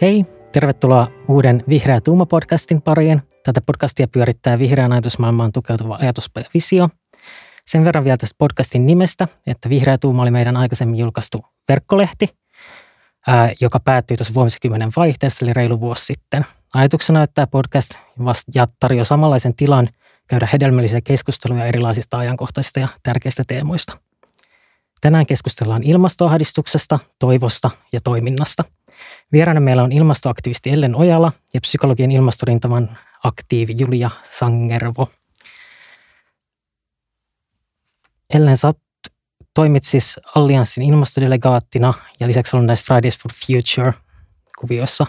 Hei, tervetuloa uuden Vihreä Tuuma-podcastin pariin. Tätä podcastia pyörittää vihreän ajatusmaailmaan tukeutuva ajatuspaja Visio. Sen verran vielä tästä podcastin nimestä, että Vihreä Tuuma oli meidän aikaisemmin julkaistu verkkolehti, ää, joka päättyi tuossa vuosikymmenen vaihteessa, eli reilu vuosi sitten. Ajatuksena, että tämä podcast tarjoaa samanlaisen tilan käydä hedelmällisiä keskusteluja erilaisista ajankohtaisista ja tärkeistä teemoista. Tänään keskustellaan ilmastoahdistuksesta, toivosta ja toiminnasta – Vieraana meillä on ilmastoaktivisti Ellen Ojala ja psykologian ilmastorintaman aktiivi Julia Sangervo. Ellen, sä toimit siis Allianssin ilmastodelegaattina ja lisäksi on näissä Fridays for Future-kuvioissa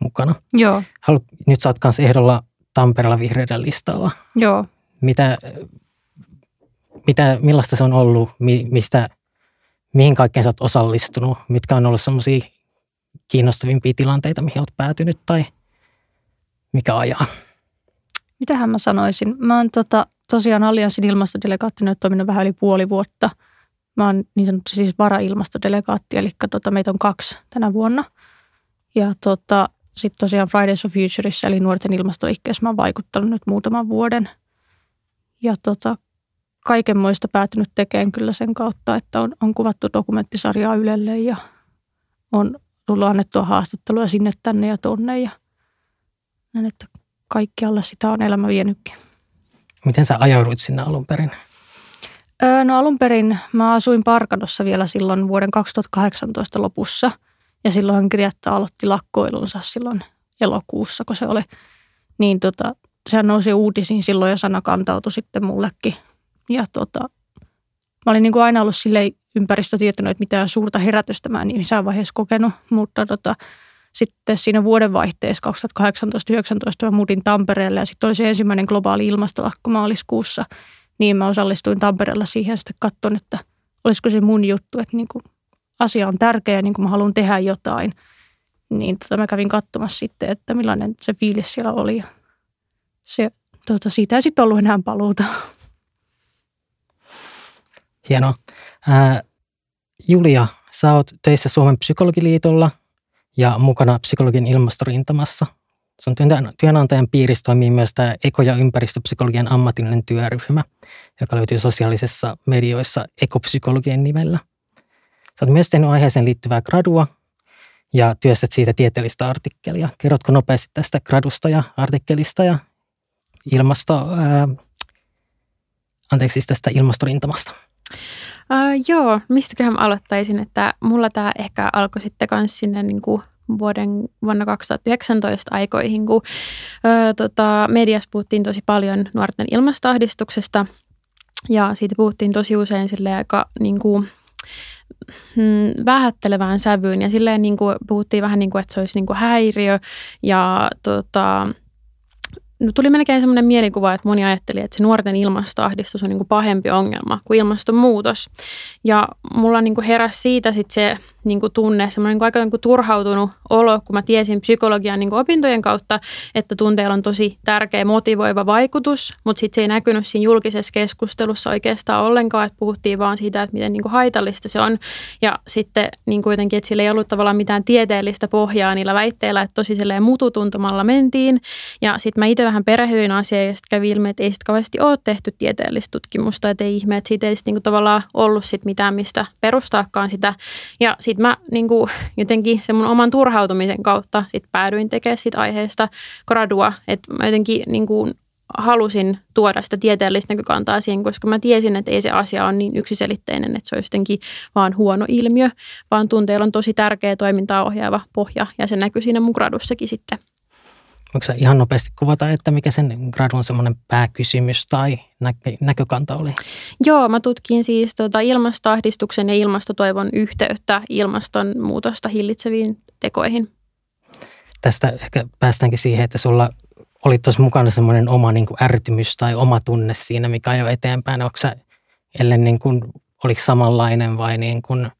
mukana. Joo. Halu, nyt sä oot kanssa ehdolla Tampereella vihreiden listalla. Joo. Mitä, mitä, millaista se on ollut, mistä, mihin kaikkeen sä oot osallistunut, mitkä on ollut semmoisia kiinnostavimpia tilanteita, mihin olet päätynyt tai mikä ajaa? Mitähän mä sanoisin? Mä oon tota, tosiaan Allianssin ilmastodelegaattina toiminut vähän yli puoli vuotta. Mä oon niin sanottu siis varailmastodelegaatti, eli tota, meitä on kaksi tänä vuonna. Ja tota, sitten tosiaan Fridays for Futureissa, eli nuorten ilmastoliikkeessä, mä oon vaikuttanut nyt muutaman vuoden. Ja tota, kaikenmoista päätynyt tekemään kyllä sen kautta, että on, on kuvattu dokumenttisarjaa Ylelle ja on tullut annettua haastattelua sinne, tänne ja tonne ja näin, että kaikkialla sitä on elämä vienytkin. Miten sä ajauduit sinne alun perin? Öö, no alun perin mä asuin Parkadossa vielä silloin vuoden 2018 lopussa ja silloin Grietta aloitti lakkoilunsa silloin elokuussa, kun se oli. Niin tota, sehän nousi uutisiin silloin ja sana kantautui sitten mullekin. Ja tota, mä olin niin kuin aina ollut silleen ympäristötietoinen, että mitään suurta herätystä mä en missään vaiheessa kokenut, mutta tota, sitten siinä vuodenvaihteessa 2018-2019 mä muutin Tampereelle ja sitten oli se ensimmäinen globaali ilmastolakko maaliskuussa, niin mä osallistuin Tampereella siihen ja sitten katson, että olisiko se mun juttu, että niin kuin asia on tärkeä ja niin kuin mä haluan tehdä jotain. Niin tota mä kävin katsomassa sitten, että millainen se fiilis siellä oli. Se, tota, siitä ei sitten ollut enää paluuta. Hienoa. Julia, sä oot töissä Suomen psykologiliitolla ja mukana psykologin ilmastorintamassa. Sun työnantajan piirissä toimii myös tämä eko- ja ympäristöpsykologian ammatillinen työryhmä, joka löytyy sosiaalisessa medioissa ekopsykologian nimellä. Sä oot myös tehnyt aiheeseen liittyvää gradua ja työstät siitä tieteellistä artikkelia. Kerrotko nopeasti tästä gradusta ja artikkelista ja ilmasto, ää, anteeksi, siis tästä ilmastorintamasta? Uh, joo, mistäköhän aloittaisin, että mulla tämä ehkä alkoi sitten myös sinne niin kuin vuoden, vuonna 2019 aikoihin, kun ö, tota, mediassa puhuttiin tosi paljon nuorten ilmastoahdistuksesta. Ja siitä puhuttiin tosi usein sille aika niin kuin, mm, vähättelevään sävyyn ja silleen niin kuin, puhuttiin vähän niin kuin, että se olisi niin kuin häiriö ja tota, no tuli melkein semmoinen mielikuva, että moni ajatteli, että se nuorten ilmastoahdistus on niin kuin pahempi ongelma kuin ilmastonmuutos. Ja mulla niin kuin heräsi siitä sit se niin kuin tunne, semmoinen niin kuin aika niin kuin turhautunut olo, kun mä tiesin psykologian niin kuin opintojen kautta, että tunteella on tosi tärkeä motivoiva vaikutus, mutta sitten se ei näkynyt siinä julkisessa keskustelussa oikeastaan ollenkaan, että puhuttiin vaan siitä, että miten niin kuin haitallista se on. Ja sitten niin kuitenkin, että sillä ei ollut tavallaan mitään tieteellistä pohjaa niillä väitteillä, että tosi silleen mututuntumalla mentiin. Ja sitten mä itse vähän perehdyin asiaan ja sitten kävi ilmi, että ei sitten kauheasti ole tehty tieteellistä tutkimusta, että ei ihme, että siitä ei sitten niin tavallaan ollut sit mitään, mistä perustaakaan sitä. Ja sitten mä niin kuin, jotenkin sen mun oman turhautumisen kautta sit päädyin tekemään siitä aiheesta gradua, että mä jotenkin niin kuin, halusin tuoda sitä tieteellistä näkökantaa siihen, koska mä tiesin, että ei se asia ole niin yksiselitteinen, että se olisi jotenkin vaan huono ilmiö, vaan tunteilla on tosi tärkeä toimintaa ohjaava pohja ja se näkyy siinä mun gradussakin sitten. Voiko ihan nopeasti kuvata, että mikä sen gradun semmoinen pääkysymys tai nä- näkökanta oli? Joo, mä tutkin siis tuota ilmastoahdistuksen ja ilmastotoivon yhteyttä ilmastonmuutosta hillitseviin tekoihin. Tästä ehkä päästäänkin siihen, että sulla oli tuossa mukana semmoinen oma niin kuin ärtymys tai oma tunne siinä, mikä ajoi eteenpäin. Onko sä, ellen niin kuin, oliko samanlainen vai niin kuin,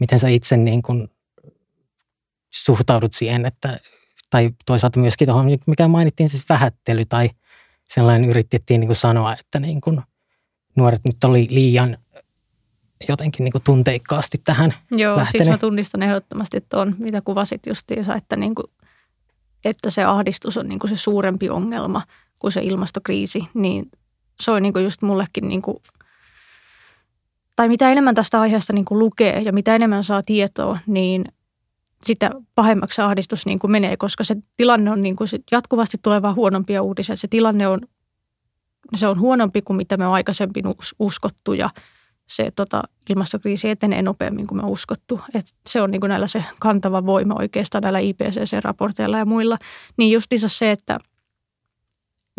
miten sä itse niin kuin suhtaudut siihen, että tai toisaalta myöskin tuohon, mikä mainittiin, siis vähättely tai sellainen yritettiin niin kuin sanoa, että niin kuin nuoret nyt oli liian jotenkin niin kuin tunteikkaasti tähän Joo, lähtenyt. siis mä tunnistan ehdottomasti tuon, mitä kuvasit justiinsa, että, niin kuin, että se ahdistus on niin kuin se suurempi ongelma kuin se ilmastokriisi, niin se on niin kuin just mullekin, niin kuin, tai mitä enemmän tästä aiheesta niin kuin lukee ja mitä enemmän saa tietoa, niin sitä pahemmaksi ahdistus niin kuin menee, koska se tilanne on niin kuin jatkuvasti tuleva huonompia uutisia. Se tilanne on, se on huonompi kuin mitä me on aikaisemmin uskottu ja se tota, ilmastokriisi etenee nopeammin kuin me uskottu. Et se on niin kuin näillä se kantava voima oikeastaan näillä IPCC-raporteilla ja muilla. Niin justiinsa se, että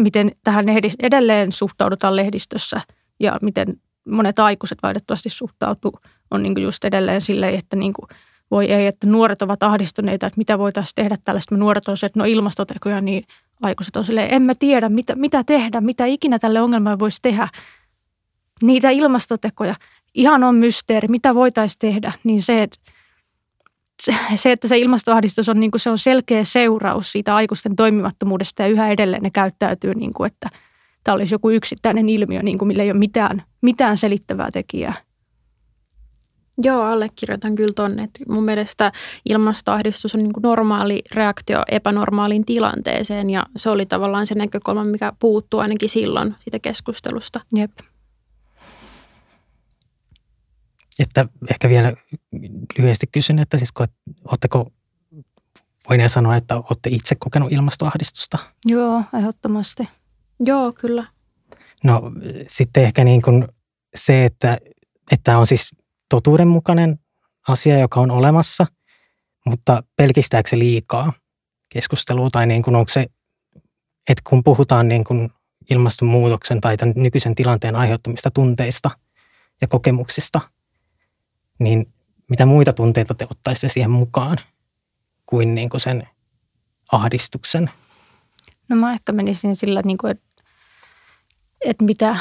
miten tähän edelleen suhtaudutaan lehdistössä ja miten monet aikuiset valitettavasti suhtautuu, on niin kuin just edelleen silleen, että niin kuin, voi ei, että nuoret ovat ahdistuneita, että mitä voitaisiin tehdä tällaista. Me nuoret on se, että no ilmastotekoja, niin aikuiset on silleen, emme tiedä, mitä, mitä tehdä, mitä ikinä tälle ongelmalle voisi tehdä. Niitä ilmastotekoja, ihan on mysteeri, mitä voitaisiin tehdä, niin se, että se, että se ilmastoahdistus on, niin kuin, se on selkeä seuraus siitä aikuisten toimimattomuudesta ja yhä edelleen ne käyttäytyy, niin kuin, että tämä olisi joku yksittäinen ilmiö, niin kuin, millä ei ole mitään, mitään selittävää tekijää. Joo, allekirjoitan kyllä tonne. Että mun mielestä ilmastoahdistus on niin kuin normaali reaktio epänormaaliin tilanteeseen ja se oli tavallaan se näkökulma, mikä puuttuu ainakin silloin siitä keskustelusta. Jep. Että ehkä vielä lyhyesti kysyn, että siis oletteko voineen sanoa, että olette itse kokenut ilmastoahdistusta? Joo, ehdottomasti. Joo, kyllä. No sitten ehkä niin kuin se, että, että on siis totuudenmukainen asia, joka on olemassa, mutta pelkistääkö se liikaa keskustelua tai niin kuin onko se, että kun puhutaan niin kuin ilmastonmuutoksen tai tämän nykyisen tilanteen aiheuttamista tunteista ja kokemuksista, niin mitä muita tunteita te ottaisitte siihen mukaan kuin, niin kuin sen ahdistuksen? No mä ehkä menisin sillä, niin kuin, että, että mitä,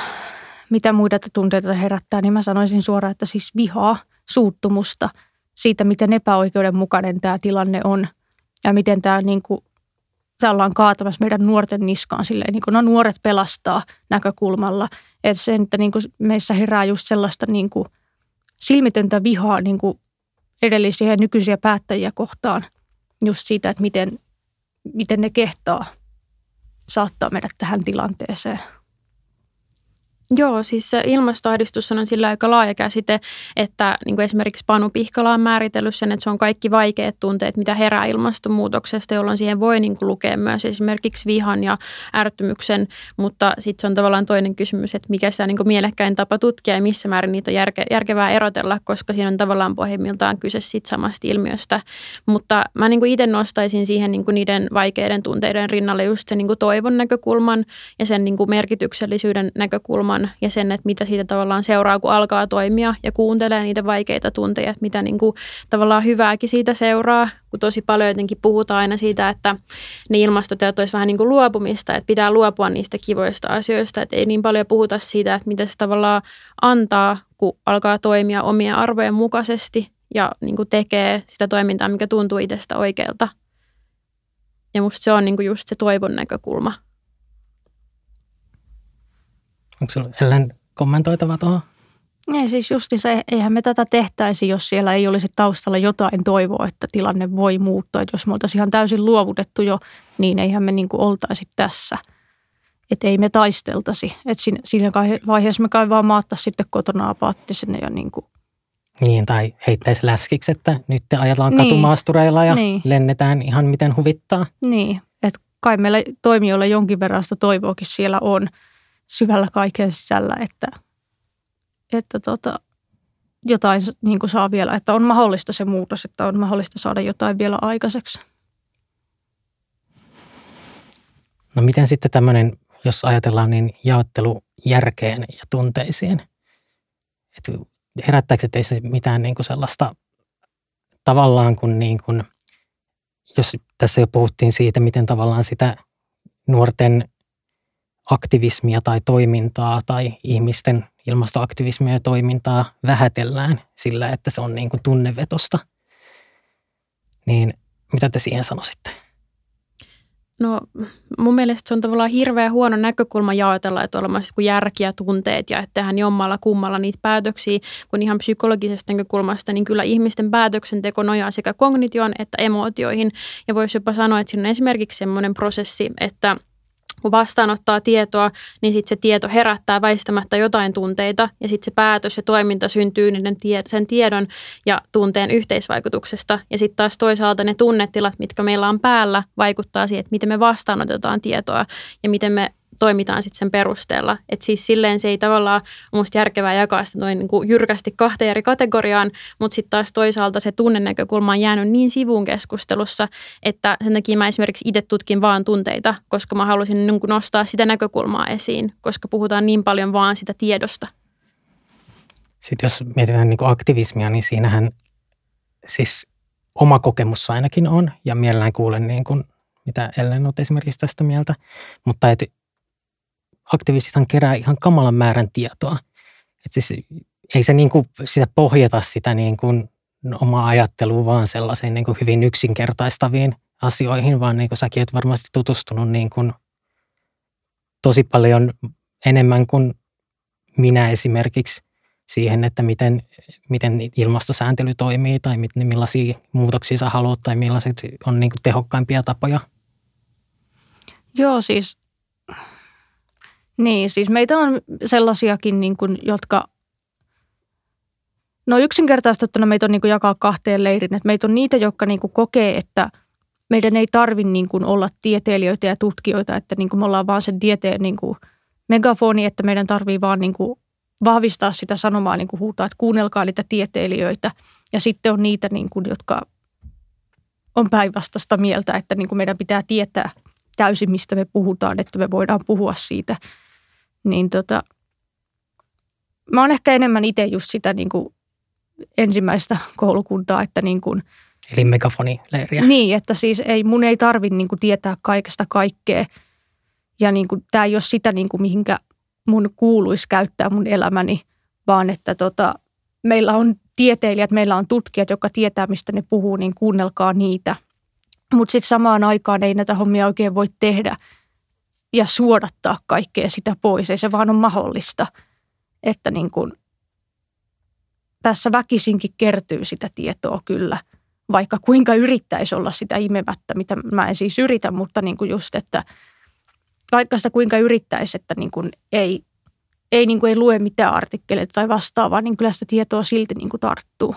mitä muita tunteita herättää, niin mä sanoisin suoraan, että siis vihaa, suuttumusta siitä, miten epäoikeudenmukainen tämä tilanne on ja miten tämä niin kuin, ollaan kaatamassa meidän nuorten niskaan silleen, niin kuin no nuoret pelastaa näkökulmalla. Että se, että niin kuin meissä herää just sellaista niin kuin silmitöntä vihaa niin kuin edellisiä ja nykyisiä päättäjiä kohtaan just siitä, että miten, miten ne kehtaa saattaa meidät tähän tilanteeseen. Joo, siis se ilmastoahdistus on sillä aika laaja käsite, että niin kuin esimerkiksi Panu Pihkala on määritellyt sen, että se on kaikki vaikeat tunteet, mitä herää ilmastonmuutoksesta, jolloin siihen voi niin kuin lukea myös esimerkiksi vihan ja ärtymyksen, mutta sitten se on tavallaan toinen kysymys, että mikä se on niin kuin mielekkäin tapa tutkia ja missä määrin niitä on järke, järkevää erotella, koska siinä on tavallaan pohjimmiltaan kyse sit samasta ilmiöstä. Mutta mä niin kuin itse nostaisin siihen niin kuin niiden vaikeiden tunteiden rinnalle just sen niin kuin toivon näkökulman ja sen niin kuin merkityksellisyyden näkökulman, on ja sen, että mitä siitä tavallaan seuraa, kun alkaa toimia ja kuuntelee niitä vaikeita tunteja, että mitä niin kuin tavallaan hyvääkin siitä seuraa, kun tosi paljon jotenkin puhutaan aina siitä, että ne ilmastoteot olisi vähän niin kuin luopumista, että pitää luopua niistä kivoista asioista, että ei niin paljon puhuta siitä, että mitä se tavallaan antaa, kun alkaa toimia omia arvojen mukaisesti ja niin kuin tekee sitä toimintaa, mikä tuntuu itsestä oikealta. Ja musta se on niin kuin just se toivon näkökulma – Onko sinulla Ellen kommentoitava tuohon? Ei siis justi se, eihän me tätä tehtäisi, jos siellä ei olisi taustalla jotain toivoa, että tilanne voi muuttua. Että jos me oltaisiin ihan täysin luovutettu jo, niin eihän me niin kuin oltaisi tässä. Että ei me taisteltaisi. Että siinä, siinä vaiheessa me kai vaan maattaisi sitten kotona apaattisena ja niin kuin niin, tai heittäisi läskiksi, että nyt te ajellaan niin. katumaastureilla ja niin. lennetään ihan miten huvittaa. Niin, että kai meillä toimijoilla jonkin verran sitä toivoakin siellä on – syvällä kaiken sisällä, että, että tota, jotain niin kuin saa vielä, että on mahdollista se muutos, että on mahdollista saada jotain vielä aikaiseksi. No miten sitten tämmöinen, jos ajatellaan niin jaottelu järkeen ja tunteisiin, että herättääkö teissä mitään niin kuin sellaista tavallaan kun, niin kuin, jos tässä jo puhuttiin siitä, miten tavallaan sitä nuorten aktivismia tai toimintaa tai ihmisten ilmastoaktivismia ja toimintaa vähätellään sillä, että se on niin kuin tunnevetosta. Niin mitä te siihen sanoisitte? No mun mielestä se on tavallaan hirveän huono näkökulma jaotella, että on olemassa järki ja tunteet ja että tehdään jommalla kummalla niitä päätöksiä, kun ihan psykologisesta näkökulmasta, niin kyllä ihmisten päätöksenteko nojaa sekä kognitioon että emootioihin. Ja voisi jopa sanoa, että siinä on esimerkiksi semmoinen prosessi, että – kun vastaanottaa tietoa, niin sitten se tieto herättää väistämättä jotain tunteita ja sitten se päätös ja toiminta syntyy niiden tie- sen tiedon ja tunteen yhteisvaikutuksesta. Ja sitten taas toisaalta ne tunnetilat, mitkä meillä on päällä, vaikuttaa siihen, että miten me vastaanotetaan tietoa ja miten me toimitaan sitten sen perusteella. Että siis silleen se ei tavallaan ole musta järkevää jakaa sitä noin niin jyrkästi kahteen eri kategoriaan, mutta sitten taas toisaalta se tunnenäkökulma on jäänyt niin sivuun keskustelussa, että sen takia mä esimerkiksi itse tutkin vaan tunteita, koska mä halusin niin nostaa sitä näkökulmaa esiin, koska puhutaan niin paljon vaan sitä tiedosta. Sitten jos mietitään niin kuin aktivismia, niin siinähän siis oma kokemus ainakin on, ja mielellään kuulen niin kuin, mitä Ellen on esimerkiksi tästä mieltä, mutta et aktivistithan kerää ihan kamalan määrän tietoa. Et siis ei se niin kuin sitä pohjata sitä niin kuin omaa ajattelua vaan sellaisiin niin kuin hyvin yksinkertaistaviin asioihin, vaan niin kuin säkin olet varmasti tutustunut niin kuin tosi paljon enemmän kuin minä esimerkiksi siihen, että miten, miten ilmastosääntely toimii tai millaisia muutoksia sä haluat tai millaiset on niin kuin tehokkaimpia tapoja. Joo, siis niin, siis meitä on sellaisiakin, niin kuin, jotka No yksinkertaistettuna meitä on niin kuin jakaa kahteen leirin. Että meitä on niitä, jotka niin kuin kokee, että meidän ei tarvitse niin kuin olla tieteilijöitä ja tutkijoita, että niin kuin me ollaan vaan sen tieteen niin kuin megafoni, että meidän tarvii vaan niin kuin vahvistaa sitä sanomaa, niin kuin huutaa, että kuunnelkaa niitä tieteilijöitä. Ja sitten on niitä, niin kuin, jotka on päinvastaista mieltä, että niin kuin meidän pitää tietää täysin, mistä me puhutaan, että me voidaan puhua siitä – niin tota, mä oon ehkä enemmän itse just sitä niin kuin ensimmäistä koulukuntaa, että niin kuin, Eli megafonileiriä. Niin, että siis ei, mun ei tarvi niin kuin tietää kaikesta kaikkea. Ja niin kuin, tämä ei ole sitä, niin kuin, mihinkä mun kuuluisi käyttää mun elämäni, vaan että tota, meillä on tieteilijät, meillä on tutkijat, jotka tietää, mistä ne puhuu, niin kuunnelkaa niitä. Mutta sitten samaan aikaan ei näitä hommia oikein voi tehdä – ja suodattaa kaikkea sitä pois. Ei se vaan ole mahdollista, että niin kuin tässä väkisinkin kertyy sitä tietoa kyllä, vaikka kuinka yrittäisi olla sitä imemättä, mitä mä en siis yritä, mutta niin kuin just, että vaikka sitä kuinka yrittäisi, että niin kuin ei, ei, niin kuin ei lue mitään artikkeleita tai vastaavaa, niin kyllä sitä tietoa silti niin kuin tarttuu.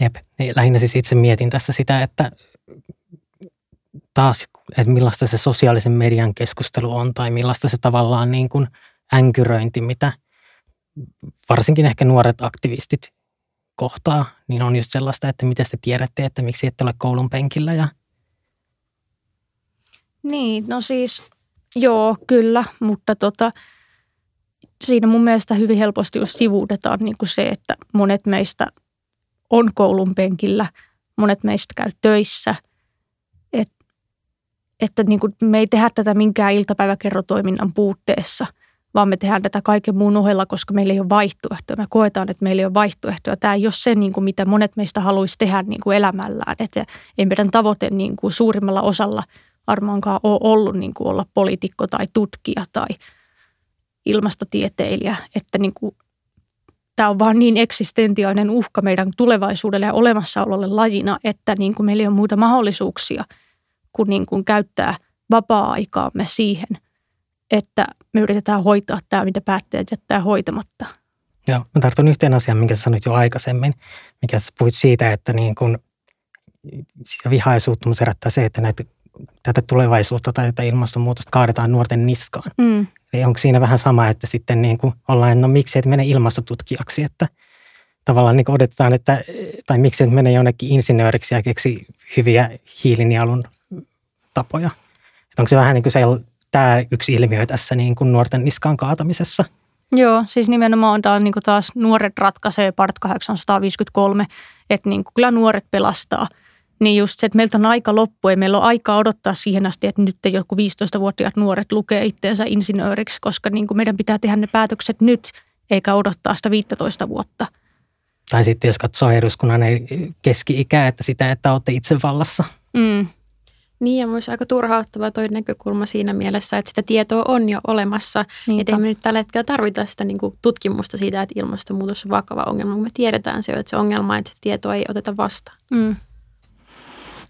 Jep, niin lähinnä siis itse mietin tässä sitä, että taas, että millaista se sosiaalisen median keskustelu on tai millaista se tavallaan niin kuin änkyröinti, mitä varsinkin ehkä nuoret aktivistit kohtaa, niin on just sellaista, että miten te tiedätte, että miksi ette ole koulun penkillä ja niin, no siis joo, kyllä, mutta tota, siinä mun mielestä hyvin helposti just sivuudetaan niin kuin se, että monet meistä on koulun penkillä, monet meistä käy töissä, että niin kuin me ei tehdä tätä minkään iltapäiväkerrotoiminnan puutteessa, vaan me tehdään tätä kaiken muun ohella, koska meillä ei ole vaihtoehtoja. Me koetaan, että meillä ei ole vaihtoehtoja. Tämä ei ole se, niin kuin mitä monet meistä haluaisi tehdä niin kuin elämällään. Että ei meidän tavoite niin kuin suurimmalla osalla varmaankaan ole ollut niin kuin olla poliitikko tai tutkija tai ilmastotieteilijä. Että niin kuin, tämä on vaan niin eksistentiaalinen uhka meidän tulevaisuudelle ja olemassaololle lajina, että niin kuin meillä ei ole muita mahdollisuuksia – kuin, niin kuin käyttää vapaa-aikaamme siihen, että me yritetään hoitaa tämä, mitä päättäjät jättää hoitamatta. Joo, mä tartun yhteen asiaan, minkä sanoit jo aikaisemmin, mikä sä puhuit siitä, että niin kun ja suuttumus herättää se, että näitä, tätä tulevaisuutta tai tätä ilmastonmuutosta kaadetaan nuorten niskaan. Mm. Eli onko siinä vähän sama, että sitten niin kuin ollaan, no miksi et mene ilmastotutkijaksi, että tavallaan niin odotetaan, että, tai miksi et mene jonnekin insinööriksi ja keksi hyviä hiilinialun tapoja. Että onko se vähän niin kuin se, tämä yksi ilmiö tässä niin kuin nuorten niskaan kaatamisessa? Joo, siis nimenomaan tämä niin kuin taas nuoret ratkaisee part 853, että niin kuin kyllä nuoret pelastaa. Niin just se, että meiltä on aika loppu ja meillä on aikaa odottaa siihen asti, että nyt joku 15-vuotiaat nuoret lukee itteensä insinööriksi, koska niin kuin meidän pitää tehdä ne päätökset nyt, eikä odottaa sitä 15 vuotta. Tai sitten jos katsoo eduskunnan keski-ikää, että sitä, että olette itse vallassa. Mm. Niin ja myös aika turhauttava toi näkökulma siinä mielessä, että sitä tietoa on jo olemassa. Että ei me nyt tällä hetkellä tarvita sitä niin kuin tutkimusta siitä, että ilmastonmuutos on vakava ongelma, kun me tiedetään se, että se ongelma, että se tietoa ei oteta vastaan. Mm.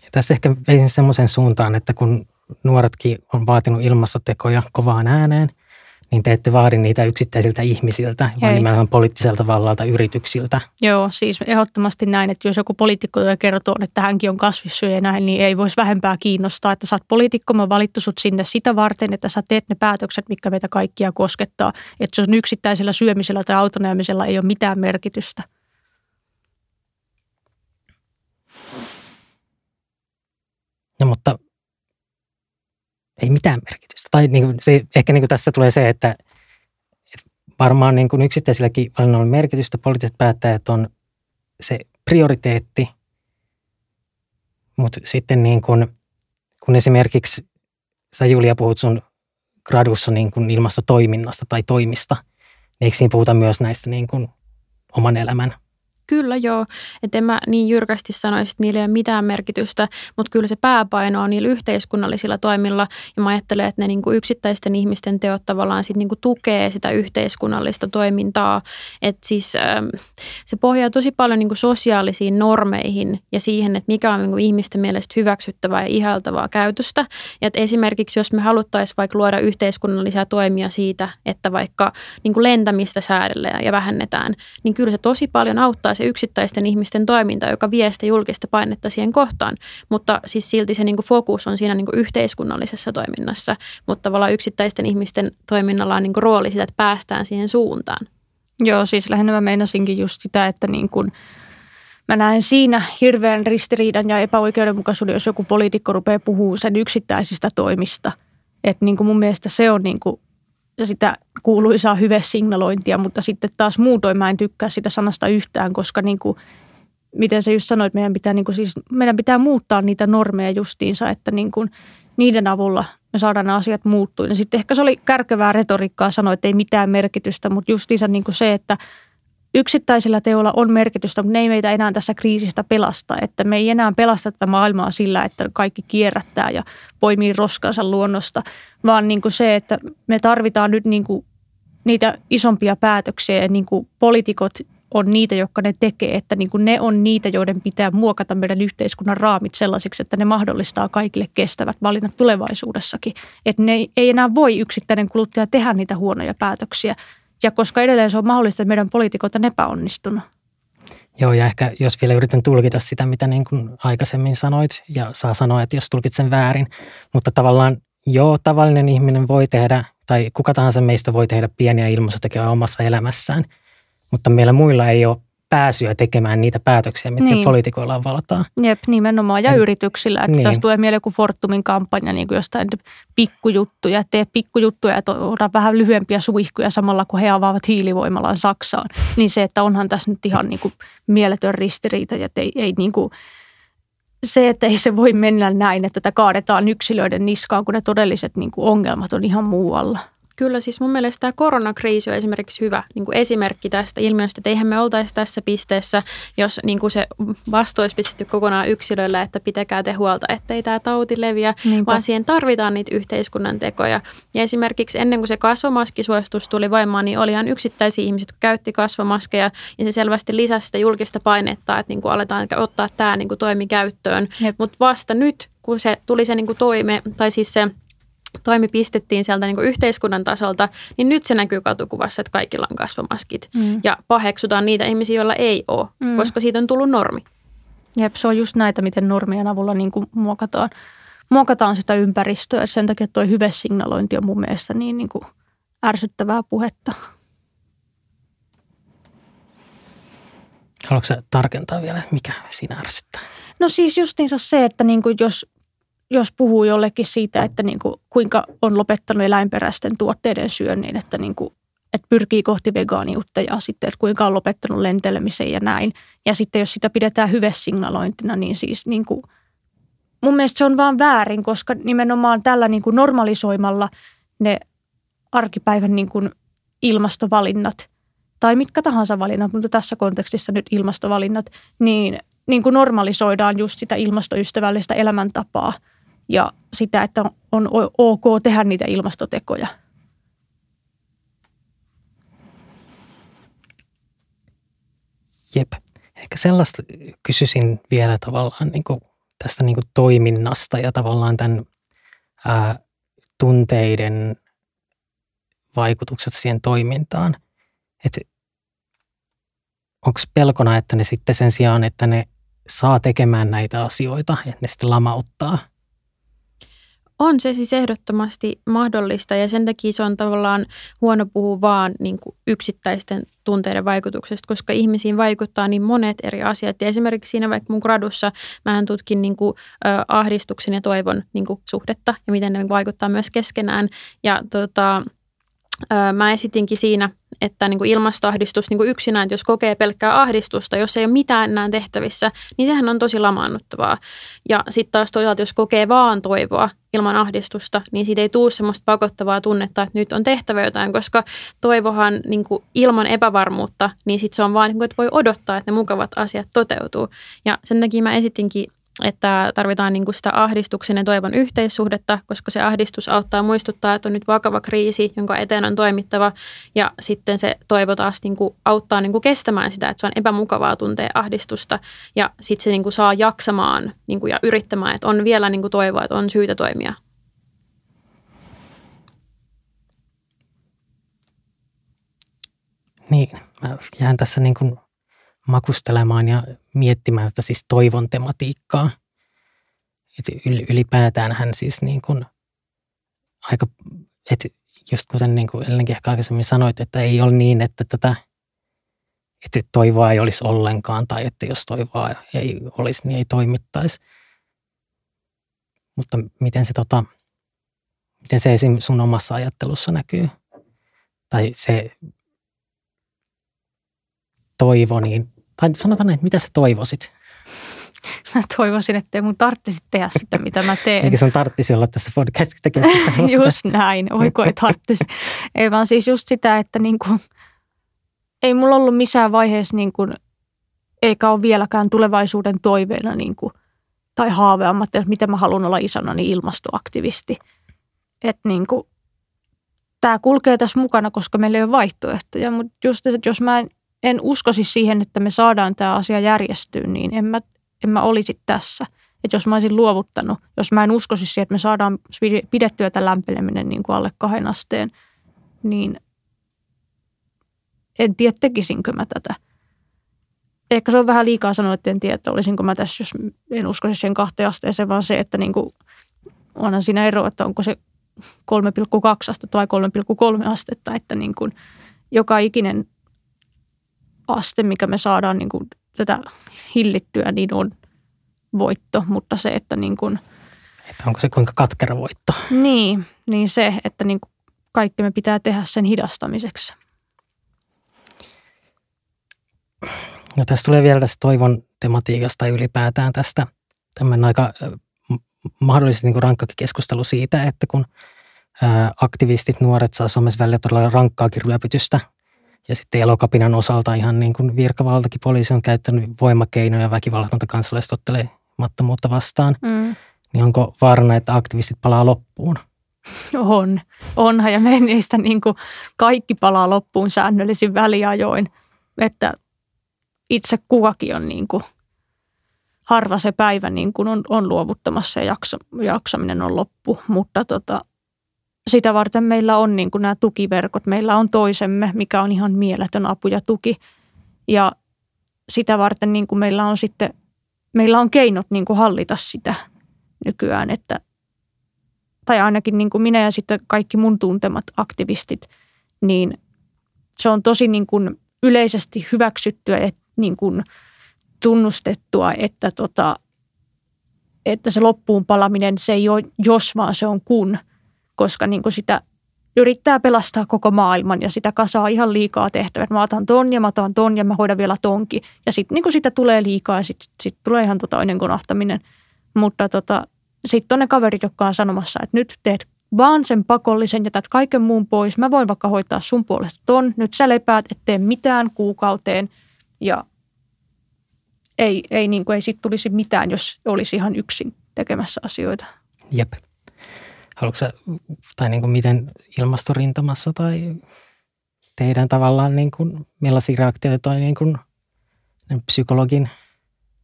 Ja tässä ehkä veisin semmoisen suuntaan, että kun nuoretkin on vaatinut ilmastotekoja kovaan ääneen – niin te ette vaadi niitä yksittäisiltä ihmisiltä, vaan nimenomaan poliittiselta vallalta yrityksiltä. Joo, siis ehdottomasti näin, että jos joku poliitikko kertoo, että hänkin on kasvissyöjä näin, niin ei voisi vähempää kiinnostaa, että sä oot poliitikko, mä valittu sut sinne sitä varten, että sä teet ne päätökset, mikä meitä kaikkia koskettaa. Että se on yksittäisellä syömisellä tai autonomisella ei ole mitään merkitystä. No mutta ei mitään merkitystä. Tai niin kuin se, ehkä niin kuin tässä tulee se, että, että varmaan niin kuin yksittäisilläkin valinnoilla merkitystä. Poliittiset päättäjät on se prioriteetti, mutta sitten niin kuin, kun esimerkiksi sä Julia puhut sun gradussa niin kuin ilmastotoiminnasta tai toimista, niin eikö siinä puhuta myös näistä niin kuin oman elämän Kyllä joo, että en mä niin jyrkästi sanoisi, että niillä ei ole mitään merkitystä, mutta kyllä se pääpaino on niillä yhteiskunnallisilla toimilla ja mä ajattelen, että ne niin kuin yksittäisten ihmisten teot tavallaan sit niin kuin tukee sitä yhteiskunnallista toimintaa. Että siis ähm, se pohjaa tosi paljon niin kuin sosiaalisiin normeihin ja siihen, että mikä on niin kuin ihmisten mielestä hyväksyttävää ja ihaltavaa käytöstä. Ja että esimerkiksi jos me haluttaisiin vaikka luoda yhteiskunnallisia toimia siitä, että vaikka niin kuin lentämistä säädellään ja vähennetään, niin kyllä se tosi paljon auttaa se yksittäisten ihmisten toiminta, joka vie sitä julkista painetta siihen kohtaan. Mutta siis silti se niin kuin fokus on siinä niin kuin yhteiskunnallisessa toiminnassa, mutta tavallaan yksittäisten ihmisten toiminnalla on niin kuin rooli sitä, että päästään siihen suuntaan. Joo, siis lähinnä mä meinasinkin just sitä, että niin kuin mä näen siinä hirveän ristiriidan ja epäoikeudenmukaisuuden, jos joku poliitikko rupeaa puhumaan sen yksittäisistä toimista. Että niin kuin mun mielestä se on niin kuin sitä kuuluisaa hyvesignalointia, mutta sitten taas muutoin mä en tykkää sitä sanasta yhtään, koska niin kuin, miten sä just sanoit, meidän pitää, niin kuin siis, meidän pitää muuttaa niitä normeja justiinsa, että niin kuin, niiden avulla me saadaan nämä asiat muuttua. Ja sitten ehkä se oli kärkevää retoriikkaa sanoa, että ei mitään merkitystä, mutta justiinsa niin kuin se, että – yksittäisillä teoilla on merkitystä, mutta ne ei meitä enää tässä kriisistä pelasta. Että me ei enää pelasta tätä maailmaa sillä, että kaikki kierrättää ja poimii roskansa luonnosta, vaan niin kuin se, että me tarvitaan nyt niin kuin niitä isompia päätöksiä ja niin kuin poliitikot on niitä, jotka ne tekee, että niin kuin ne on niitä, joiden pitää muokata meidän yhteiskunnan raamit sellaisiksi, että ne mahdollistaa kaikille kestävät valinnat tulevaisuudessakin. Että ne ei enää voi yksittäinen kuluttaja tehdä niitä huonoja päätöksiä, ja koska edelleen se on mahdollista, että meidän poliitikot on epäonnistunut. Joo, ja ehkä jos vielä yritän tulkita sitä, mitä niin kuin aikaisemmin sanoit, ja saa sanoa, että jos tulkitsen väärin, mutta tavallaan joo, tavallinen ihminen voi tehdä, tai kuka tahansa meistä voi tehdä pieniä ilmastotekoja omassa elämässään, mutta meillä muilla ei ole pääsyä tekemään niitä päätöksiä, mitkä niin. poliitikoilla on valtaa. Jep, nimenomaan. Ja, ja yrityksillä. Että niin. Tässä tulee mieleen joku Fortumin kampanja niin kuin jostain pikkujuttuja. Tee pikkujuttuja, että ota vähän lyhyempiä suihkuja samalla, kun he avaavat hiilivoimalan Saksaan. Niin se, että onhan tässä nyt ihan niin kuin mieletön ristiriita. Että ei, ei niin kuin, se, että ei se voi mennä näin, että tätä kaadetaan yksilöiden niskaan, kun ne todelliset niin kuin ongelmat on ihan muualla. Kyllä, siis mun mielestä tämä koronakriisi on esimerkiksi hyvä niin kuin esimerkki tästä ilmiöstä, että eihän me oltaisi tässä pisteessä, jos niin kuin se vastu olisi pistetty kokonaan yksilöllä, että pitäkää te huolta, ettei tämä tauti leviä, Niinpä. vaan siihen tarvitaan niitä yhteiskunnan tekoja. Ja esimerkiksi ennen kuin se kasvomaskisuositus tuli voimaan, niin oli ihan yksittäisiä ihmisiä, jotka käytti kasvomaskeja, ja se selvästi lisäsi sitä julkista painetta, että niin kuin aletaan ottaa tämä niin kuin toimi käyttöön. Mutta vasta nyt, kun se tuli se niin kuin toime, tai siis se toimi pistettiin sieltä niin yhteiskunnan tasolta, niin nyt se näkyy katukuvassa, että kaikilla on kasvomaskit. Mm. Ja paheksutaan niitä ihmisiä, joilla ei ole, mm. koska siitä on tullut normi. Jep, se on just näitä, miten normien avulla niin kuin muokataan, muokataan sitä ympäristöä. Sen takia tuo signalointi on mun mielestä niin, niin kuin ärsyttävää puhetta. Haluatko tarkentaa vielä, mikä siinä ärsyttää? No siis justiinsa se, että niin kuin jos jos puhuu jollekin siitä, että niin kuin, kuinka on lopettanut eläinperäisten tuotteiden syönnin, että, niin kuin, että pyrkii kohti vegaaniutta ja sitten, että kuinka on lopettanut lentelemisen ja näin. Ja sitten jos sitä pidetään hyvesignalointina, niin siis niin kuin, mun mielestä se on vaan väärin, koska nimenomaan tällä niin kuin normalisoimalla ne arkipäivän niin kuin ilmastovalinnat tai mitkä tahansa valinnat, mutta tässä kontekstissa nyt ilmastovalinnat, niin, niin kuin normalisoidaan just sitä ilmastoystävällistä elämäntapaa – ja sitä, että on, ok tehdä niitä ilmastotekoja. Jep. Ehkä sellaista kysyisin vielä tavallaan niin kuin tästä niin kuin toiminnasta ja tavallaan tämän ää, tunteiden vaikutukset siihen toimintaan. Että onko pelkona, että ne sitten sen sijaan, että ne saa tekemään näitä asioita, että ne sitten lamauttaa – on se siis ehdottomasti mahdollista ja sen takia se on tavallaan huono puhua vaan niin kuin yksittäisten tunteiden vaikutuksesta, koska ihmisiin vaikuttaa niin monet eri asiat. Ja esimerkiksi siinä vaikka mun gradussa mä tutkin niin kuin, äh, ahdistuksen ja toivon niin kuin, suhdetta ja miten ne vaikuttaa myös keskenään. Ja tota, mä esitinkin siinä, että niin kuin ilmastoahdistus niin kuin yksinään, että jos kokee pelkkää ahdistusta, jos ei ole mitään enää tehtävissä, niin sehän on tosi lamaannuttavaa. Ja sitten taas toisaalta, jos kokee vaan toivoa ilman ahdistusta, niin siitä ei tule semmoista pakottavaa tunnetta, että nyt on tehtävä jotain, koska toivohan niin kuin ilman epävarmuutta, niin sitten se on vaan, niin kuin, että voi odottaa, että ne mukavat asiat toteutuu. Ja sen takia mä esitinkin että tarvitaan niin kuin sitä ahdistuksen ja toivon yhteissuhdetta, koska se ahdistus auttaa muistuttaa, että on nyt vakava kriisi, jonka eteen on toimittava. Ja sitten se toivo taas niin kuin auttaa niin kuin kestämään sitä, että se on epämukavaa tuntea ahdistusta. Ja sitten se niin kuin saa jaksamaan niin kuin ja yrittämään, että on vielä niin kuin toivoa, että on syytä toimia. Niin, mä jään tässä niin kuin makustelemaan ja miettimään tätä siis toivon tematiikkaa. Et ylipäätään hän siis niin kuin aika, että just kuten niin kuin Ellenkin ehkä aikaisemmin sanoit, että ei ole niin, että tätä että toivoa ei olisi ollenkaan tai että jos toivoa ei olisi, niin ei toimittaisi. Mutta miten se, tota, miten se esim. sun omassa ajattelussa näkyy? Tai se toivo, niin tai sanotaan näin, mitä sä toivoisit? Mä toivoisin, että mun tarvitsisi tehdä sitä, mitä mä teen. Eikä sun tarvitsisi olla tässä podcastissa Just näin, oiko ei tarvitsisi. ei vaan siis just sitä, että niin kuin, ei mulla ollut missään vaiheessa niin kuin, eikä ole vieläkään tulevaisuuden toiveena niin kuin, tai haaveammat, että mitä mä haluan olla isona, niin ilmastoaktivisti. Että niin kuin, tämä kulkee tässä mukana, koska meillä ei ole vaihtoehtoja, mutta just, että jos mä en en uskoisi siihen, että me saadaan tämä asia järjestyyn, niin en mä, en mä olisi tässä. Että jos mä olisin luovuttanut, jos mä en uskoisi siihen, että me saadaan pidettyä tämä lämpeneminen niin kuin alle kahden asteen, niin en tiedä, tekisinkö mä tätä. Ehkä se on vähän liikaa sanoa, että en tiedä, että olisinko mä tässä, jos en uskoisi siihen kahteen asteeseen, vaan se, että niin kuin, onhan siinä ero, että onko se 3,2 astetta vai 3,3 astetta, että niin kuin joka ikinen aste, mikä me saadaan niin kuin tätä hillittyä, niin on voitto, mutta se, että niin kuin, että onko se kuinka katkera voitto? Niin, niin se, että niin kuin kaikki me pitää tehdä sen hidastamiseksi. No tässä tulee vielä tästä toivon tematiikasta ylipäätään tästä tämmöinen aika mahdollisesti niin rankkakin keskustelu siitä, että kun aktivistit, nuoret saa somessa välillä todella rankkaakin ryöpytystä ja sitten elokapinan osalta ihan niin kuin virkavaltakin poliisi on käyttänyt voimakeinoja väkivallatonta kansalaistottelemattomuutta vastaan. Mm. Niin onko vaarana, että aktivistit palaa loppuun? On. Onhan ja me niistä niin kuin kaikki palaa loppuun säännöllisin väliajoin. Että itse kuvakin on niin kuin harva se päivä niin kuin on, on luovuttamassa ja jaksa, jaksaminen on loppu. Mutta tota, sitä varten meillä on niin kuin nämä tukiverkot. Meillä on toisemme, mikä on ihan mieletön apu ja tuki. Ja sitä varten niin kuin meillä on sitten, meillä on keinot niin kuin hallita sitä nykyään, että tai ainakin niin kuin minä ja sitten kaikki mun tuntemat aktivistit, niin se on tosi niin kuin yleisesti hyväksyttyä ja niin kuin tunnustettua, että, tota, että se loppuun palaminen, se ei ole jos, vaan se on kun – koska niin kuin sitä yrittää pelastaa koko maailman ja sitä kasaa ihan liikaa tehtävät. Mä otan ton ja mä otan ton ja mä hoidan vielä tonki. Ja sitten niin sitä tulee liikaa ja sitten sit tulee ihan tota toinen konahtaminen. Mutta tota, sitten on ne kaverit, jotka on sanomassa, että nyt teet vaan sen pakollisen, jätät kaiken muun pois. Mä voin vaikka hoitaa sun puolesta ton. Nyt sä lepäät, et tee mitään kuukauteen. Ja ei, ei, niin kuin, ei sit tulisi mitään, jos olisi ihan yksin tekemässä asioita. Jep. Haluatko sä, tai niin kuin miten ilmastorintamassa tai teidän tavallaan, niin kuin, millaisia reaktioita toi niin kuin psykologin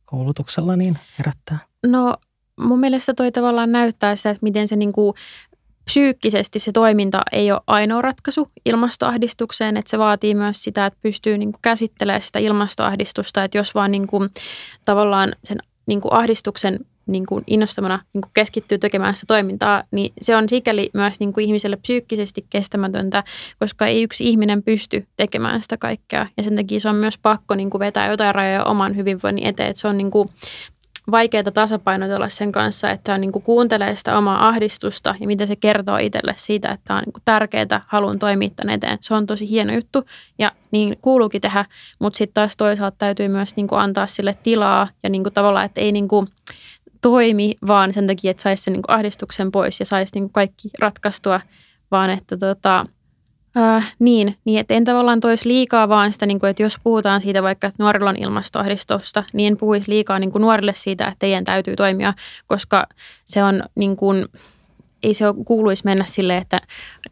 koulutuksella niin herättää? No mun mielestä toi tavallaan näyttää sitä, että miten se niin kuin psyykkisesti se toiminta ei ole ainoa ratkaisu ilmastoahdistukseen, että se vaatii myös sitä, että pystyy niin kuin käsittelemään sitä ilmastoahdistusta, että jos vaan niin kuin, tavallaan sen niin kuin ahdistuksen niin kuin innostamana niin kuin keskittyy tekemään sitä toimintaa, niin se on sikäli myös niin kuin ihmiselle psyykkisesti kestämätöntä, koska ei yksi ihminen pysty tekemään sitä kaikkea. Ja sen takia se on myös pakko niin kuin vetää jotain rajoja oman hyvinvoinnin eteen. Että se on niin kuin vaikeaa tasapainotella sen kanssa, että on niin kuin kuuntelee sitä omaa ahdistusta ja mitä se kertoo itselle siitä, että on niin kuin tärkeää, haluan toimia tämän eteen. Se on tosi hieno juttu ja niin kuuluukin tehdä, mutta sitten taas toisaalta täytyy myös niin kuin antaa sille tilaa ja niin kuin tavallaan, että ei niin kuin toimi vaan sen takia, että saisi sen niin kuin ahdistuksen pois ja saisi niin kuin kaikki ratkaistua, vaan että tota, Äh, niin, niin, että en tavallaan toisi liikaa vaan sitä, niin kuin, että jos puhutaan siitä vaikka, että nuorilla on ilmastoahdistusta, niin en puhuisi liikaa niin kuin nuorille siitä, että teidän täytyy toimia, koska se on niin kuin, ei se kuuluisi mennä sille, että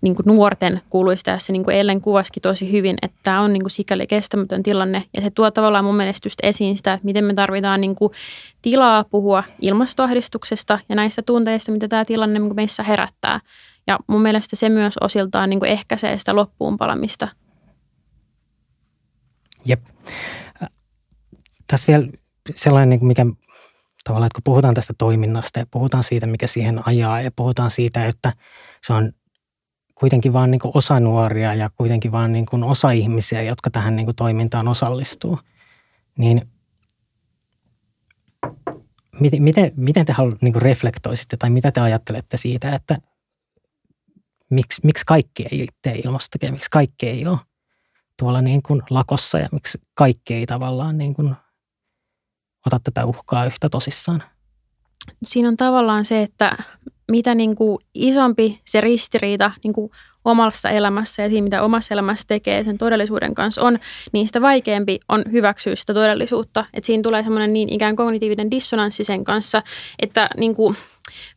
niin kuin nuorten kuuluisi tässä, niin kuin Ellen kuvasikin tosi hyvin, että tämä on niin kuin sikäli kestämätön tilanne. Ja se tuo tavallaan mun mielestä just esiin sitä, että miten me tarvitaan niin kuin tilaa puhua ilmastoahdistuksesta ja näistä tunteista, mitä tämä tilanne niin meissä herättää. Ja mun mielestä se myös osiltaan niin kuin ehkäisee sitä loppuun palamista. Jep. Tässä vielä sellainen, niin mikä tavallaan, että kun puhutaan tästä toiminnasta ja puhutaan siitä, mikä siihen ajaa ja puhutaan siitä, että se on kuitenkin vain niin osa nuoria ja kuitenkin vain niin osa ihmisiä, jotka tähän niin toimintaan osallistuu, niin miten, miten, miten te halu, niin reflektoisitte tai mitä te ajattelette siitä, että miksi, miksi kaikki ei tee ilmastotekijä, miksi kaikki ei ole tuolla niin kuin lakossa ja miksi kaikki ei tavallaan niin kuin ota tätä uhkaa yhtä tosissaan? Siinä on tavallaan se, että mitä niin kuin isompi se ristiriita niin kuin omassa elämässä ja siinä, mitä omassa elämässä tekee sen todellisuuden kanssa on, niin sitä vaikeampi on hyväksyä sitä todellisuutta. Että siinä tulee semmoinen niin ikään kognitiivinen dissonanssi sen kanssa, että niin kuin –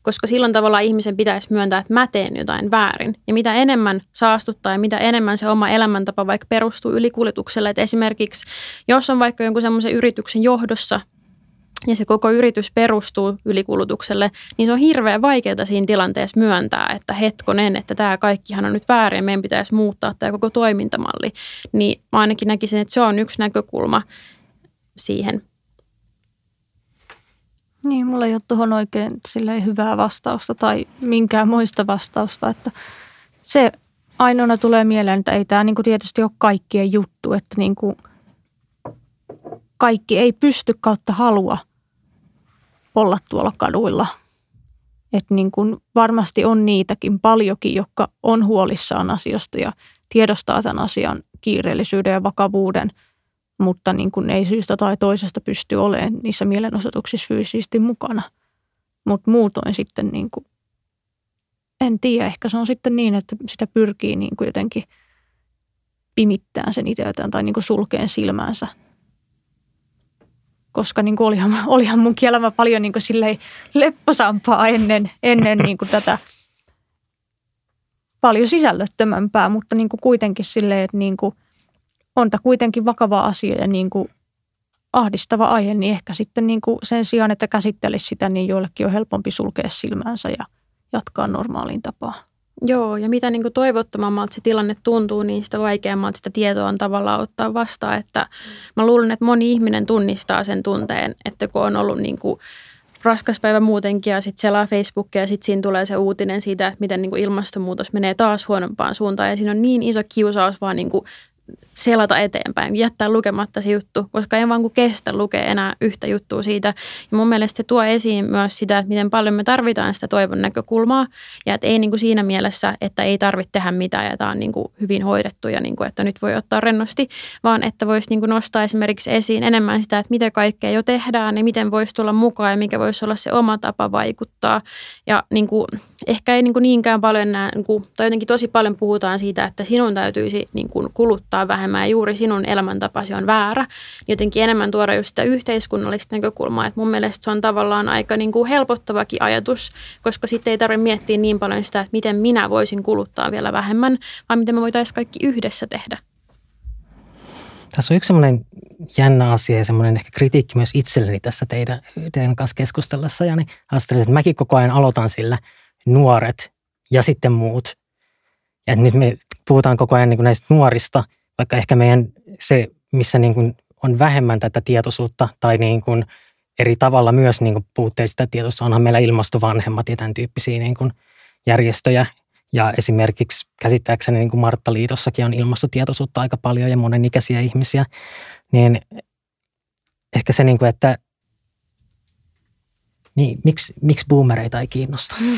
koska silloin tavallaan ihmisen pitäisi myöntää, että mä teen jotain väärin. Ja mitä enemmän saastuttaa ja mitä enemmän se oma elämäntapa vaikka perustuu ylikuljetukselle, että esimerkiksi jos on vaikka jonkun semmoisen yrityksen johdossa ja se koko yritys perustuu ylikulutukselle, niin se on hirveän vaikeaa siinä tilanteessa myöntää, että hetkonen, että tämä kaikkihan on nyt väärin, meidän pitäisi muuttaa tämä koko toimintamalli. Niin mä ainakin näkisin, että se on yksi näkökulma siihen. Niin, mulla ei ole tuohon oikein hyvää vastausta tai minkään muista vastausta, että se ainoana tulee mieleen, että ei tämä niin kuin tietysti ole kaikkien juttu, että niin kuin kaikki ei pysty kautta halua olla tuolla kaduilla. Että niin kuin varmasti on niitäkin paljonkin, jotka on huolissaan asiasta ja tiedostaa tämän asian kiireellisyyden ja vakavuuden – mutta niin kuin ei syystä tai toisesta pysty olemaan niissä mielenosoituksissa fyysisesti mukana. Mutta muutoin sitten niin kuin, en tiedä, ehkä se on sitten niin, että sitä pyrkii niin kuin jotenkin pimittämään sen itseltään tai niin kuin sulkeen silmänsä. Koska niin kuin olihan, olihan mun elämä paljon niin kuin lepposampaa ennen, ennen niin kuin tätä paljon sisällöttömämpää, mutta niin kuin kuitenkin silleen, että niin kuin – on tämä kuitenkin vakava asia ja niin kuin ahdistava aihe, niin ehkä sitten niin kuin sen sijaan, että käsittelisi sitä, niin joillekin on helpompi sulkea silmänsä ja jatkaa normaaliin tapaan. Joo, ja mitä niin kuin toivottomammalta se tilanne tuntuu, niin sitä vaikeammalta sitä tietoa on tavallaan ottaa vastaan. Että mä luulen, että moni ihminen tunnistaa sen tunteen, että kun on ollut niin kuin raskas päivä muutenkin ja sitten selaa Facebookia ja sitten siinä tulee se uutinen siitä, että miten niin kuin ilmastonmuutos menee taas huonompaan suuntaan. Ja siinä on niin iso kiusaus vaan niin kuin selata eteenpäin, jättää lukematta se juttu, koska en vaan kun kestä lukea enää yhtä juttua siitä. Ja mun mielestä se tuo esiin myös sitä, että miten paljon me tarvitaan sitä toivon näkökulmaa ja että ei niin kuin siinä mielessä, että ei tarvitse tehdä mitään ja tämä on niin kuin hyvin hoidettu ja niin kuin, että nyt voi ottaa rennosti, vaan että voisi niin kuin nostaa esimerkiksi esiin enemmän sitä, että mitä kaikkea jo tehdään ja miten voisi tulla mukaan ja mikä voisi olla se oma tapa vaikuttaa. Ja niin kuin, ehkä ei niin kuin niinkään paljon näe, niin kuin, tai jotenkin tosi paljon puhutaan siitä, että sinun täytyisi niin kuin kuluttaa kuluttaa vähemmän ja juuri sinun elämäntapasi on väärä. Jotenkin enemmän tuoda just sitä yhteiskunnallista näkökulmaa. Et mun mielestä se on tavallaan aika niin kuin helpottavakin ajatus, koska sitten ei tarvitse miettiä niin paljon sitä, että miten minä voisin kuluttaa vielä vähemmän, vaan miten me voitaisiin kaikki yhdessä tehdä. Tässä on yksi semmoinen jännä asia ja semmoinen ehkä kritiikki myös itselleni tässä teidän, teidän kanssa keskustellessa. Ja niin ajattelin, että mäkin koko ajan aloitan sillä nuoret ja sitten muut. Ja nyt me puhutaan koko ajan niin näistä nuorista, vaikka ehkä meidän se, missä niin kuin on vähemmän tätä tietoisuutta tai niin kuin eri tavalla myös niin kuin puutteellista tietoisuutta, onhan meillä ilmastovanhemmat ja tämän tyyppisiä niin kuin järjestöjä, ja esimerkiksi käsittääkseni niin kuin Martta-liitossakin on ilmastotietoisuutta aika paljon ja monenikäisiä ihmisiä, niin ehkä se, niin kuin, että niin, miksi, miksi boomereita ei kiinnosta? Mm.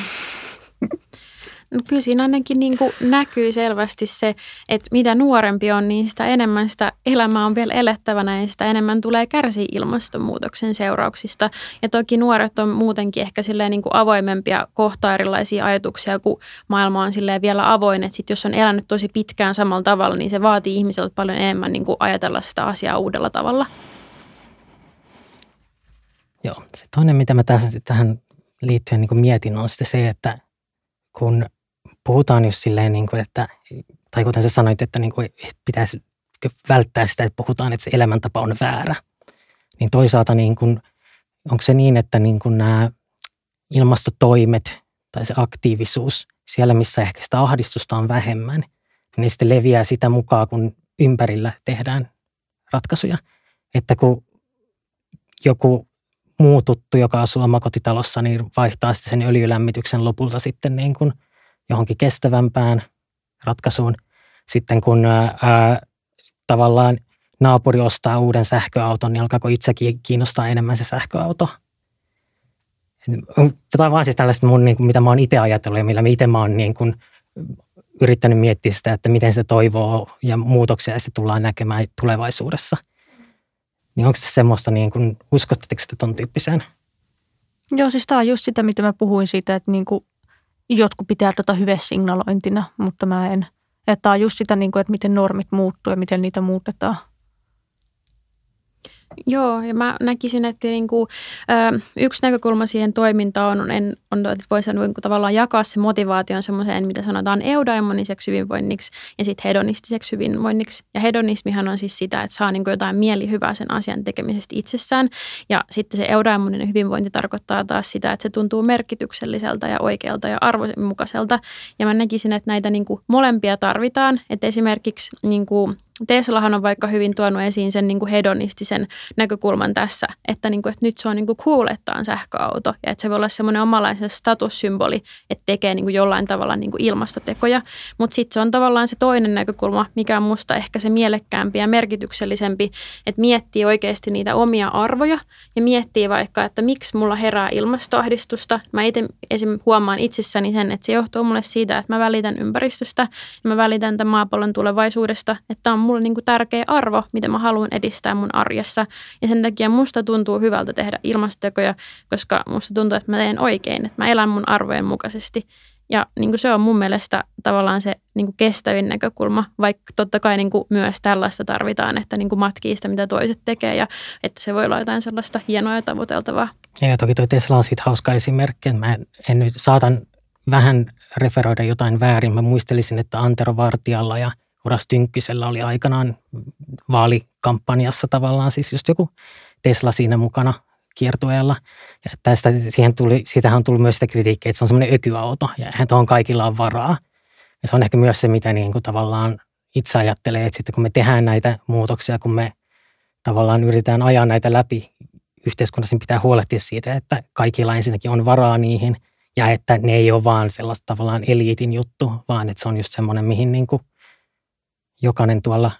No kyllä siinä ainakin niin kuin näkyy selvästi se, että mitä nuorempi on, niin sitä enemmän sitä elämää on vielä elettävänä ja sitä enemmän tulee kärsiä ilmastonmuutoksen seurauksista. Ja toki nuoret on muutenkin ehkä silleen niin kuin avoimempia kohtaa erilaisia ajatuksia, kun maailma on silleen vielä avoin. Että sit jos on elänyt tosi pitkään samalla tavalla, niin se vaatii ihmiseltä paljon enemmän niin kuin ajatella sitä asiaa uudella tavalla. Joo, se toinen, mitä mä tässä, tähän liittyen niin mietin, on sitten se, että kun puhutaan just silleen, niin kuin, että, tai kuten sä sanoit, että niin kuin pitäisi välttää sitä, että puhutaan, että se elämäntapa on väärä. Niin toisaalta niin kuin, onko se niin, että niin kuin nämä ilmastotoimet tai se aktiivisuus siellä, missä ehkä sitä ahdistusta on vähemmän, niin sitten leviää sitä mukaan, kun ympärillä tehdään ratkaisuja. Että kun joku muu tuttu, joka asuu omakotitalossa, niin vaihtaa sen öljylämmityksen lopulta sitten niin kuin johonkin kestävämpään ratkaisuun. Sitten kun ää, tavallaan naapuri ostaa uuden sähköauton, niin alkaako itsekin kiinnostaa enemmän se sähköauto? Tämä on vaan siis tällaista, mun, niin kuin, mitä mä oon itse ajatellut ja millä itse mä oon niin kuin, yrittänyt miettiä sitä, että miten se toivoo ja muutoksia se tullaan näkemään tulevaisuudessa. Niin onko se semmoista, niin kuin, uskotteko te ton tyyppiseen? Joo, siis tämä on just sitä, mitä mä puhuin siitä, että niin kuin jotkut pitää tätä hyvesignalointina, mutta mä en. Että on just sitä, niin kuin, että miten normit muuttuu ja miten niitä muutetaan. Joo, ja mä näkisin, että niin kuin, ö, yksi näkökulma siihen toimintaan on, en, on että voisi niin kuin, tavallaan jakaa se motivaation semmoiseen, mitä sanotaan eudaimoniseksi hyvinvoinniksi ja sitten hedonistiseksi hyvinvoinniksi. Ja hedonismihan on siis sitä, että saa niin kuin, jotain mielihyvää sen asian tekemisestä itsessään. Ja sitten se eudaimoninen hyvinvointi tarkoittaa taas sitä, että se tuntuu merkitykselliseltä ja oikealta ja arvoisenmukaiselta. Ja mä näkisin, että näitä niin kuin, molempia tarvitaan. Että esimerkiksi niin kuin, Teslahan on vaikka hyvin tuonut esiin sen niin kuin hedonistisen näkökulman tässä, että, niin kuin, että nyt se on niin kuin cool, että on sähköauto ja että se voi olla semmoinen omalaisen statussymboli, että tekee niin kuin jollain tavalla niin kuin ilmastotekoja. Mutta sitten se on tavallaan se toinen näkökulma, mikä on musta ehkä se mielekkäämpi ja merkityksellisempi, että miettii oikeasti niitä omia arvoja ja miettii vaikka, että miksi mulla herää ilmastoahdistusta. Mä itse esim. huomaan itsessäni sen, että se johtuu mulle siitä, että mä välitän ympäristöstä ja mä välitän tämän maapallon tulevaisuudesta, että on mulle niin kuin tärkeä arvo, mitä mä haluan edistää mun arjessa. Ja sen takia musta tuntuu hyvältä tehdä ilmastotekoja, koska musta tuntuu, että mä teen oikein, että mä elän mun arvojen mukaisesti. Ja niin kuin se on mun mielestä tavallaan se niin kuin kestävin näkökulma, vaikka totta kai niin kuin myös tällaista tarvitaan, että niin kuin matkii sitä, mitä toiset tekee ja että se voi olla jotain sellaista hienoa ja tavoiteltavaa. Ja toki toi Tesla on siitä hauska esimerkki. Mä en, en nyt saatan vähän referoida jotain väärin. Mä muistelisin, että Antero Vartialla ja – Uras Tynkkysellä oli aikanaan vaalikampanjassa tavallaan siis just joku Tesla siinä mukana kiertueella. Ja tästä, siihen tuli, siitähän on tullut myös sitä kritiikkiä, että se on semmoinen ökyauto ja eihän tuohon kaikilla on varaa. Ja se on ehkä myös se, mitä niin kuin tavallaan itse ajattelee, että sitten kun me tehdään näitä muutoksia, kun me tavallaan yritetään ajaa näitä läpi yhteiskunnassa, niin pitää huolehtia siitä, että kaikilla ensinnäkin on varaa niihin ja että ne ei ole vaan sellaista tavallaan eliitin juttu, vaan että se on just semmoinen, mihin niin kuin jokainen tuolla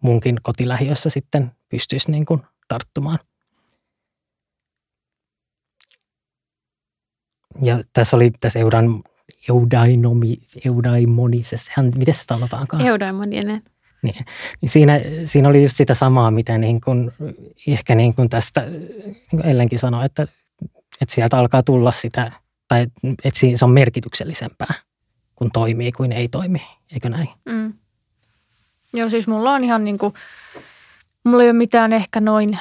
munkin kotilähiössä sitten pystyisi niin kuin tarttumaan. Ja tässä oli tässä eudan, eudainomi, eudaimonisesti, miten se sanotaankaan? Eudaimoninen. Niin, niin siinä, siinä oli just sitä samaa, mitä niin kuin, ehkä niin kuin tästä niin Ellenkin sanoi, että, että sieltä alkaa tulla sitä, tai että se on merkityksellisempää, kun toimii kuin ei toimi, eikö näin? Mm. Joo, siis mulla on ihan niin kuin, mulla ei ole mitään ehkä noin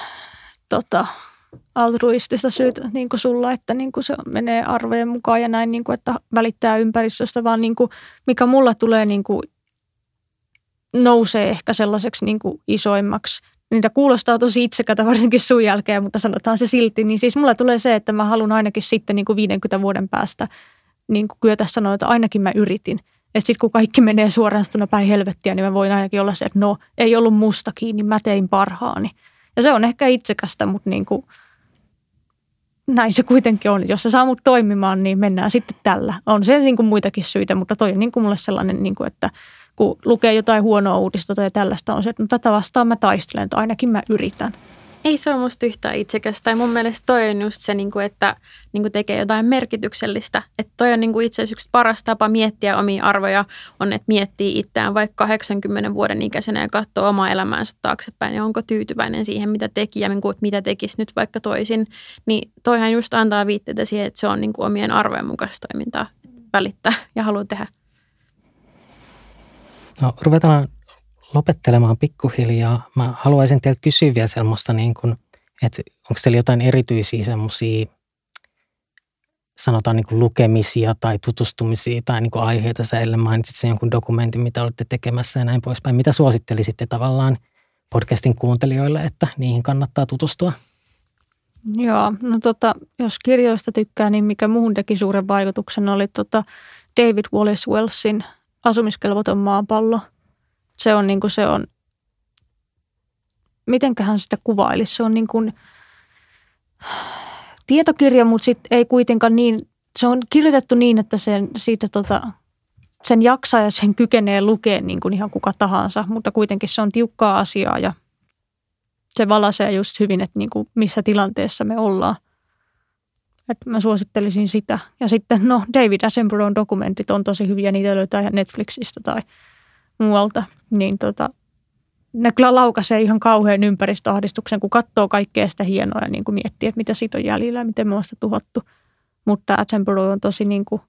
tota, altruistista syytä niin kuin sulla, että niin kuin se menee arvojen mukaan ja näin, niin kuin, että välittää ympäristöstä, vaan niin kuin, mikä mulla tulee niin kuin, nousee ehkä sellaiseksi niin kuin isoimmaksi. Niitä kuulostaa tosi itsekätä varsinkin sun jälkeen, mutta sanotaan se silti. Niin siis mulla tulee se, että mä haluan ainakin sitten niin kuin 50 vuoden päästä niin kuin kyetä sanoa, että ainakin mä yritin. Että sitten kun kaikki menee suoraan päin helvettiä, niin mä voin ainakin olla se, että no ei ollut musta kiinni, mä tein parhaani. Ja se on ehkä itsekästä, mutta niin kuin, näin se kuitenkin on. Jos se saa mut toimimaan, niin mennään sitten tällä. On se niin kuin muitakin syitä, mutta toi on niin kuin mulle sellainen, niin kuin, että kun lukee jotain huonoa uutista tai tällaista, on se, että no, tätä vastaan mä taistelen, että ainakin mä yritän. Ei se ole musta yhtään itsekästä. Ja mun mielestä toi on just se, niinku, että niinku tekee jotain merkityksellistä. Että toi on niinku itse asiassa yksi paras tapa miettiä omia arvoja, on, että miettii itseään vaikka 80 vuoden ikäisenä ja katsoo omaa elämäänsä taaksepäin. Ja onko tyytyväinen siihen, mitä teki ja niinku, mitä tekisi nyt vaikka toisin. Niin toihan just antaa viitteitä siihen, että se on niinku omien arvojen mukaista toimintaa välittää ja haluaa tehdä. No ruvetaan lopettelemaan pikkuhiljaa. Mä haluaisin teiltä kysyä vielä semmoista, niin kuin, että onko teillä jotain erityisiä semmoisia sanotaan niin kuin lukemisia tai tutustumisia tai niin kuin aiheita. Sä eilen mainitsit sen jonkun dokumentin, mitä olette tekemässä ja näin poispäin. Mitä suosittelisitte tavallaan podcastin kuuntelijoille, että niihin kannattaa tutustua? Joo, no tota, jos kirjoista tykkää, niin mikä muuhun teki suuren vaikutuksen oli tota David Wallace Wellsin Asumiskelvoton maapallo – se on niin kuin se on, mitenköhän sitä kuvailisi, se on niin kuin tietokirja, mutta sitten ei kuitenkaan niin, se on kirjoitettu niin, että sen, siitä tota, sen jaksaa ja sen kykenee lukea niin kuin ihan kuka tahansa, mutta kuitenkin se on tiukkaa asiaa ja se valaisee just hyvin, että niin kuin missä tilanteessa me ollaan. Että mä suosittelisin sitä. Ja sitten no David Attenboroughn dokumentit on tosi hyviä, niitä löytää Netflixistä tai muualta, niin tota, ne kyllä laukaisee ihan kauhean ympäristöahdistuksen, kun katsoo kaikkea sitä hienoa ja niin kuin miettii, että mitä siitä on jäljellä ja miten me on sitä tuhottu. Mutta Attenborough on tosi niin kuin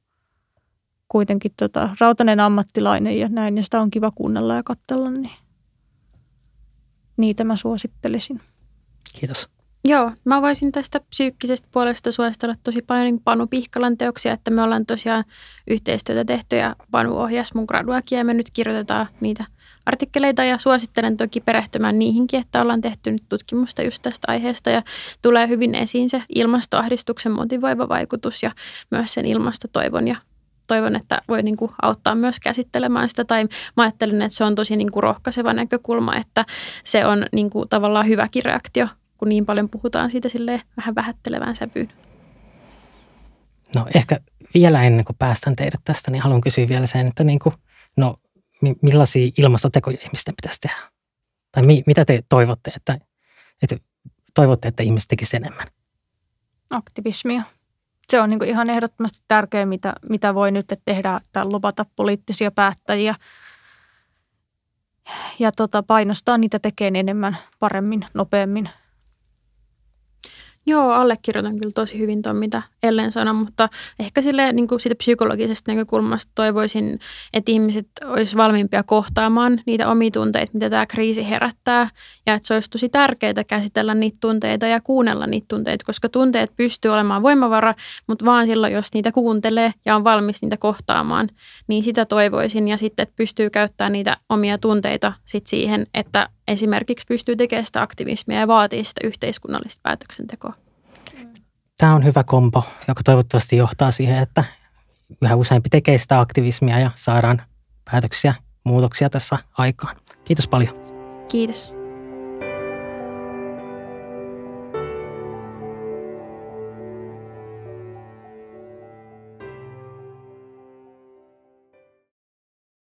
kuitenkin tota, rautainen ammattilainen ja näin, ja sitä on kiva kuunnella ja katsella, niin niitä mä suosittelisin. Kiitos. Joo, mä voisin tästä psyykkisestä puolesta suositella tosi paljon niin Panu Pihkalan teoksia, että me ollaan tosiaan yhteistyötä tehty ja Panu ohjasi mun graduakin ja me nyt kirjoitetaan niitä artikkeleita ja suosittelen toki perehtymään niihinkin, että ollaan tehty nyt tutkimusta just tästä aiheesta ja tulee hyvin esiin se ilmastoahdistuksen motivoiva vaikutus ja myös sen ilmastotoivon ja toivon, että voi niin kuin auttaa myös käsittelemään sitä. Tai mä ajattelen, että se on tosi niin kuin rohkaiseva näkökulma, että se on niin kuin tavallaan hyväkin reaktio kun niin paljon puhutaan siitä sille vähän vähättelevään sävyyn. No ehkä vielä ennen kuin päästään teidät tästä, niin haluan kysyä vielä sen, että niin kuin, no, millaisia ilmastotekoja ihmisten pitäisi tehdä? Tai mi, mitä te toivotte, että, että toivotte, että ihmiset tekisivät enemmän? Aktivismia. Se on niin kuin ihan ehdottomasti tärkeää, mitä, mitä voi nyt tehdä, tai lopata poliittisia päättäjiä ja tota, painostaa niitä tekemään enemmän, paremmin, nopeammin – Joo, allekirjoitan kyllä tosi hyvin tuon, mitä Ellen sanoi, mutta ehkä sille niin kuin siitä psykologisesta näkökulmasta toivoisin, että ihmiset olisi valmiimpia kohtaamaan niitä omia tunteita, mitä tämä kriisi herättää, ja että se olisi tosi tärkeää käsitellä niitä tunteita ja kuunnella niitä tunteita, koska tunteet pystyy olemaan voimavara, mutta vaan silloin, jos niitä kuuntelee ja on valmis niitä kohtaamaan, niin sitä toivoisin, ja sitten, että pystyy käyttämään niitä omia tunteita sit siihen, että esimerkiksi pystyy tekemään sitä aktivismia ja vaatii sitä yhteiskunnallista päätöksentekoa. Tämä on hyvä kompo, joka toivottavasti johtaa siihen, että yhä useampi tekee sitä aktivismia ja saadaan päätöksiä, muutoksia tässä aikaan. Kiitos paljon. Kiitos.